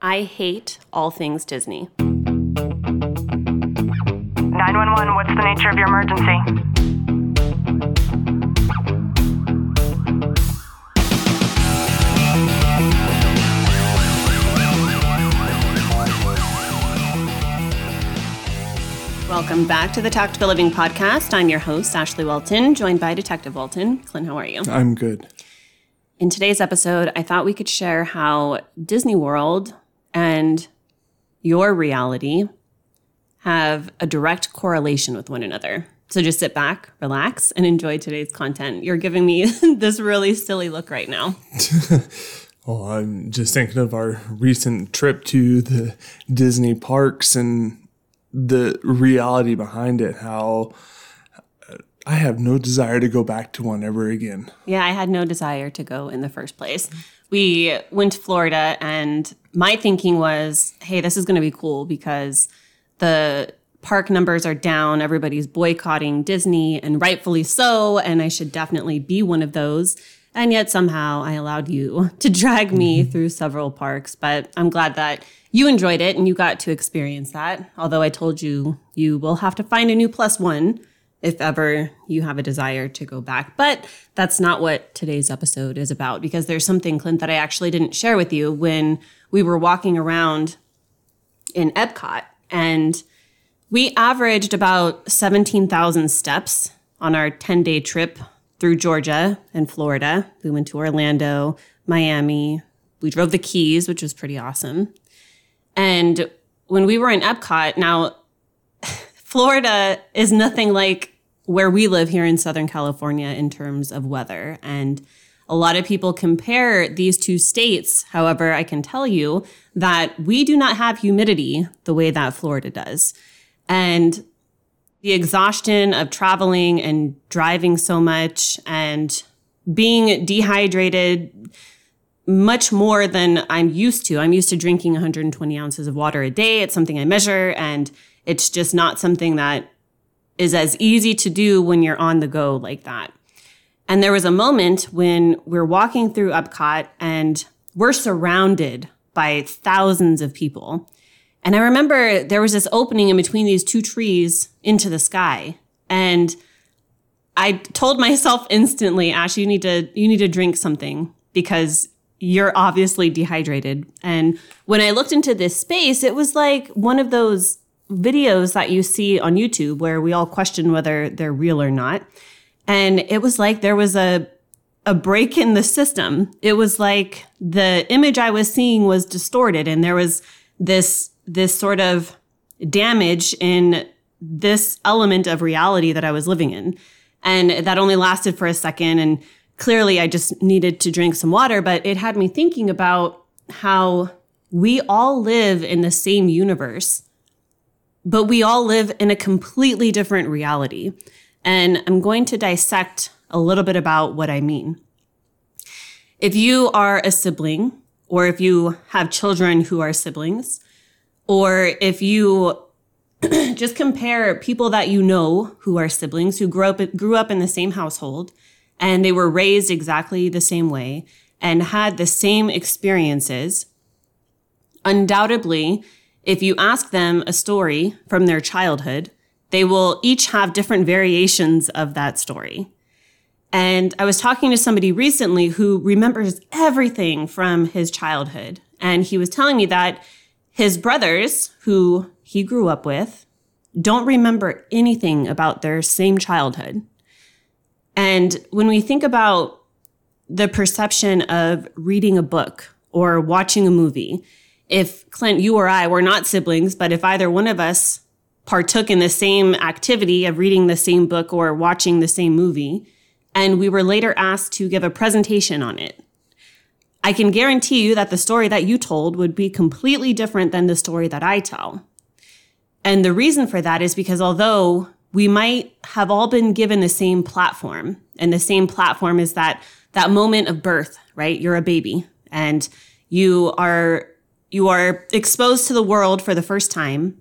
I hate all things Disney. 911, what's the nature of your emergency? Welcome back to the Tactical Living Podcast. I'm your host, Ashley Walton, joined by Detective Walton. Clint, how are you? I'm good. In today's episode, I thought we could share how Disney World and your reality have a direct correlation with one another. So just sit back, relax, and enjoy today's content. You're giving me this really silly look right now. Well, I'm just thinking of our recent trip to the Disney parks and the reality behind it, how I have no desire to go back to one ever again. Yeah, I had no desire to go in the first place. We went to Florida, and my thinking was, hey, this is going to be cool because the park numbers are down. Everybody's boycotting Disney, and rightfully so. And I should definitely be one of those. And yet somehow I allowed you to drag me mm-hmm. through several parks. But I'm glad that you enjoyed it and you got to experience that. Although I told you you will have to find a new plus one if ever you have a desire to go back. But that's not what today's episode is about because there's something, Clint, that I actually didn't share with you when we were walking around in Epcot. And we averaged about 17,000 steps on our 10 day trip through Georgia and Florida. We went to Orlando, Miami. We drove the Keys, which was pretty awesome. And when we were in Epcot, now Florida is nothing like where we live here in Southern California in terms of weather. And a lot of people compare these two states. However, I can tell you that we do not have humidity the way that Florida does. And the exhaustion of traveling and driving so much and being dehydrated much more than I'm used to. I'm used to drinking 120 ounces of water a day. It's something I measure, and it's just not something that is as easy to do when you're on the go like that. And there was a moment when we're walking through Epcot and we're surrounded by thousands of people. And I remember there was this opening in between these two trees into the sky. And I told myself instantly, Ash, you need to you need to drink something because you're obviously dehydrated. And when I looked into this space, it was like one of those videos that you see on YouTube where we all question whether they're real or not. And it was like there was a a break in the system. It was like the image I was seeing was distorted and there was this this sort of damage in this element of reality that I was living in. And that only lasted for a second and clearly I just needed to drink some water, but it had me thinking about how we all live in the same universe but we all live in a completely different reality. And I'm going to dissect a little bit about what I mean. If you are a sibling, or if you have children who are siblings, or if you just compare people that you know who are siblings who grew up grew up in the same household and they were raised exactly the same way and had the same experiences undoubtedly if you ask them a story from their childhood, they will each have different variations of that story. And I was talking to somebody recently who remembers everything from his childhood. And he was telling me that his brothers, who he grew up with, don't remember anything about their same childhood. And when we think about the perception of reading a book or watching a movie, if Clint, you or I were not siblings, but if either one of us partook in the same activity of reading the same book or watching the same movie, and we were later asked to give a presentation on it, I can guarantee you that the story that you told would be completely different than the story that I tell. And the reason for that is because although we might have all been given the same platform, and the same platform is that that moment of birth, right? You're a baby and you are you are exposed to the world for the first time.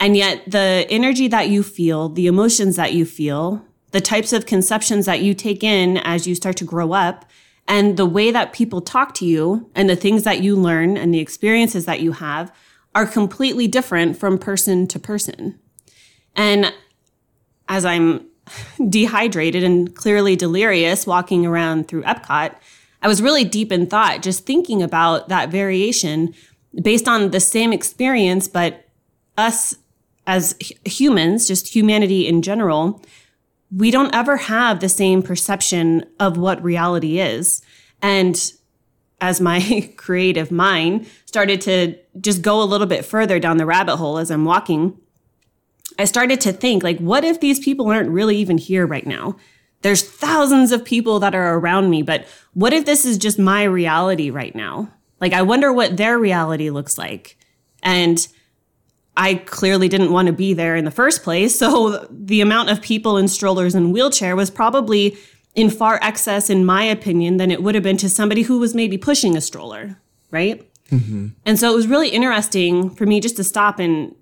And yet the energy that you feel, the emotions that you feel, the types of conceptions that you take in as you start to grow up And the way that people talk to you and the things that you learn and the experiences that you have are completely different from person to person. And as I'm dehydrated and clearly delirious walking around through Epcot, I was really deep in thought, just thinking about that variation based on the same experience, but us as humans, just humanity in general, we don't ever have the same perception of what reality is. And as my creative mind started to just go a little bit further down the rabbit hole as I'm walking, I started to think like, what if these people aren't really even here right now? There's thousands of people that are around me, but what if this is just my reality right now? Like, I wonder what their reality looks like. And I clearly didn't want to be there in the first place. So the amount of people in strollers and wheelchair was probably in far excess, in my opinion, than it would have been to somebody who was maybe pushing a stroller, right? Mm-hmm. And so it was really interesting for me just to stop and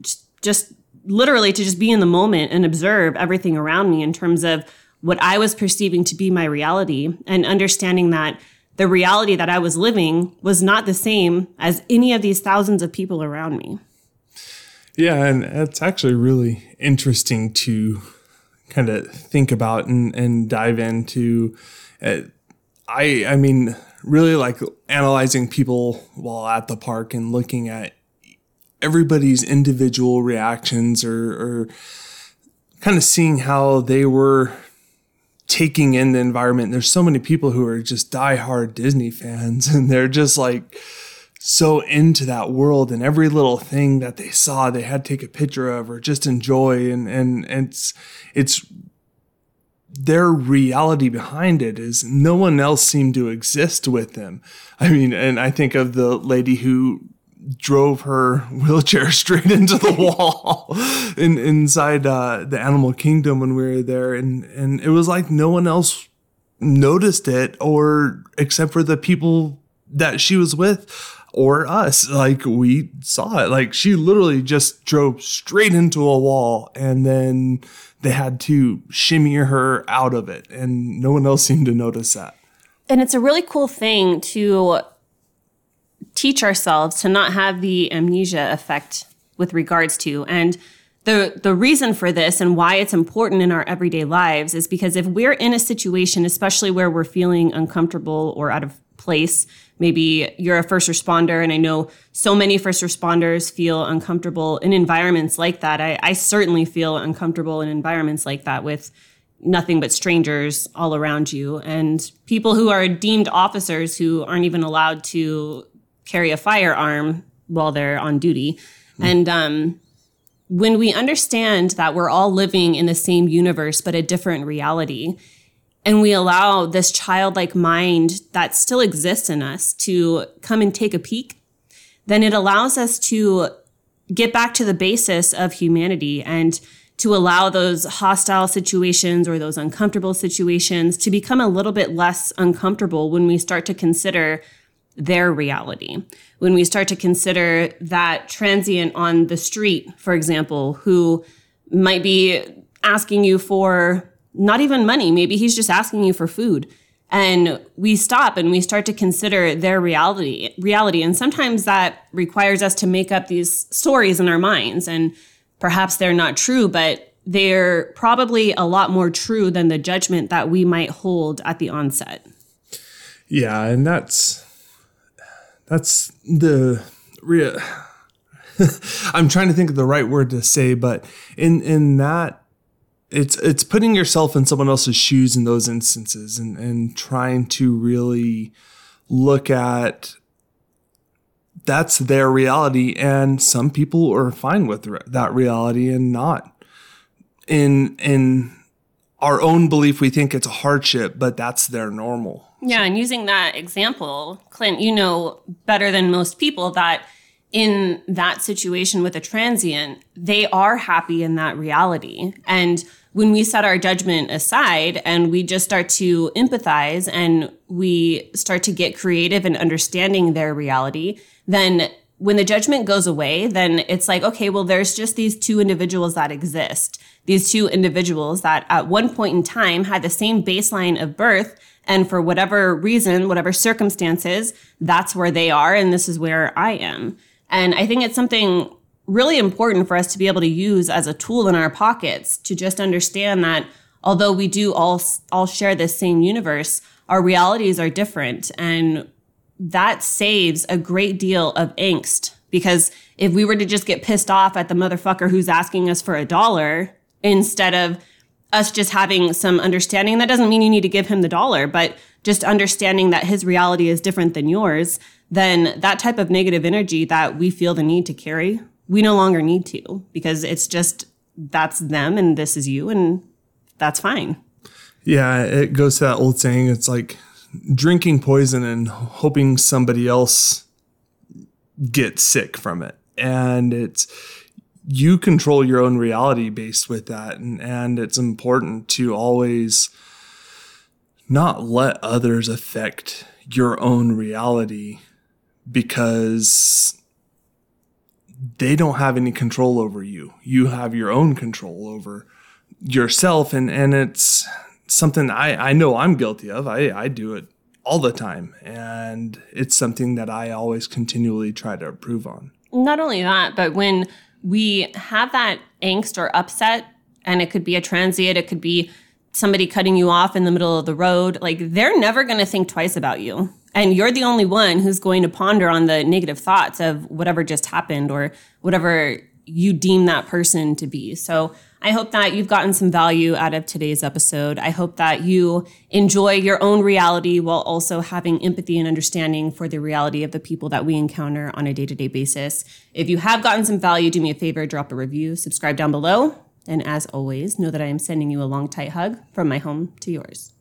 just literally to just be in the moment and observe everything around me in terms of what I was perceiving to be my reality and understanding that the reality that I was living was not the same as any of these thousands of people around me. Yeah, and it's actually really interesting to kind of think about and, and dive into. Uh, I I mean, really like analyzing people while at the park and looking at everybody's individual reactions or, or kind of seeing how they were taking in the environment. There's so many people who are just diehard Disney fans and they're just like so into that world and every little thing that they saw they had to take a picture of or just enjoy and and, and it's it's their reality behind it is no one else seemed to exist with them. I mean, and I think of the lady who drove her wheelchair straight into the wall in, inside uh, the animal kingdom when we were there. And, and it was like no one else noticed it or except for the people that she was with or us. Like we saw it. Like she literally just drove straight into a wall and then they had to shimmy her out of it. And no one else seemed to notice that. And it's a really cool thing to teach ourselves to not have the amnesia effect with regards to. And the the reason for this and why it's important in our everyday lives is because if we're in a situation, especially where we're feeling uncomfortable or out of place, maybe you're a first responder, and I know so many first responders feel uncomfortable in environments like that. I, I certainly feel uncomfortable in environments like that with nothing but strangers all around you and people who are deemed officers who aren't even allowed to carry a firearm while they're on duty. Mm. And um, when we understand that we're all living in the same universe, but a different reality, and we allow this childlike mind that still exists in us to come and take a peek, then it allows us to get back to the basis of humanity and to allow those hostile situations or those uncomfortable situations to become a little bit less uncomfortable when we start to consider their reality. When we start to consider that transient on the street, for example, who might be asking you for not even money, maybe he's just asking you for food. And we stop and we start to consider their reality, reality. And sometimes that requires us to make up these stories in our minds. And perhaps they're not true, but they're probably a lot more true than the judgment that we might hold at the onset. Yeah, and that's that's the real. I'm trying to think of the right word to say, but in in that it's it's putting yourself in someone else's shoes in those instances and and trying to really look at that's their reality and some people are fine with that reality and not in in our own belief we think it's a hardship but that's their normal yeah, and using that example, Clint, you know better than most people that in that situation with a transient, they are happy in that reality. And when we set our judgment aside and we just start to empathize and we start to get creative in understanding their reality, then when the judgment goes away, then it's like, okay, well, there's just these two individuals that exist. These two individuals that at one point in time had the same baseline of birth And for whatever reason, whatever circumstances, that's where they are. And this is where I am. And I think it's something really important for us to be able to use as a tool in our pockets to just understand that although we do all, all share this same universe, our realities are different. And that saves a great deal of angst because if we were to just get pissed off at the motherfucker who's asking us for a dollar instead of us just having some understanding, that doesn't mean you need to give him the dollar, but just understanding that his reality is different than yours, then that type of negative energy that we feel the need to carry, we no longer need to because it's just that's them and this is you and that's fine. Yeah, it goes to that old saying it's like drinking poison and hoping somebody else gets sick from it. And it's, you control your own reality based with that. And, and it's important to always not let others affect your own reality because they don't have any control over you. You have your own control over yourself. And, and it's something I, I know I'm guilty of. I, I do it all the time. And it's something that I always continually try to improve on. Not only that, but when we have that angst or upset, and it could be a transient, it could be somebody cutting you off in the middle of the road, like they're never going to think twice about you. And you're the only one who's going to ponder on the negative thoughts of whatever just happened or whatever you deem that person to be. So I hope that you've gotten some value out of today's episode. I hope that you enjoy your own reality while also having empathy and understanding for the reality of the people that we encounter on a day to day basis. If you have gotten some value, do me a favor, drop a review, subscribe down below. And as always, know that I am sending you a long, tight hug from my home to yours.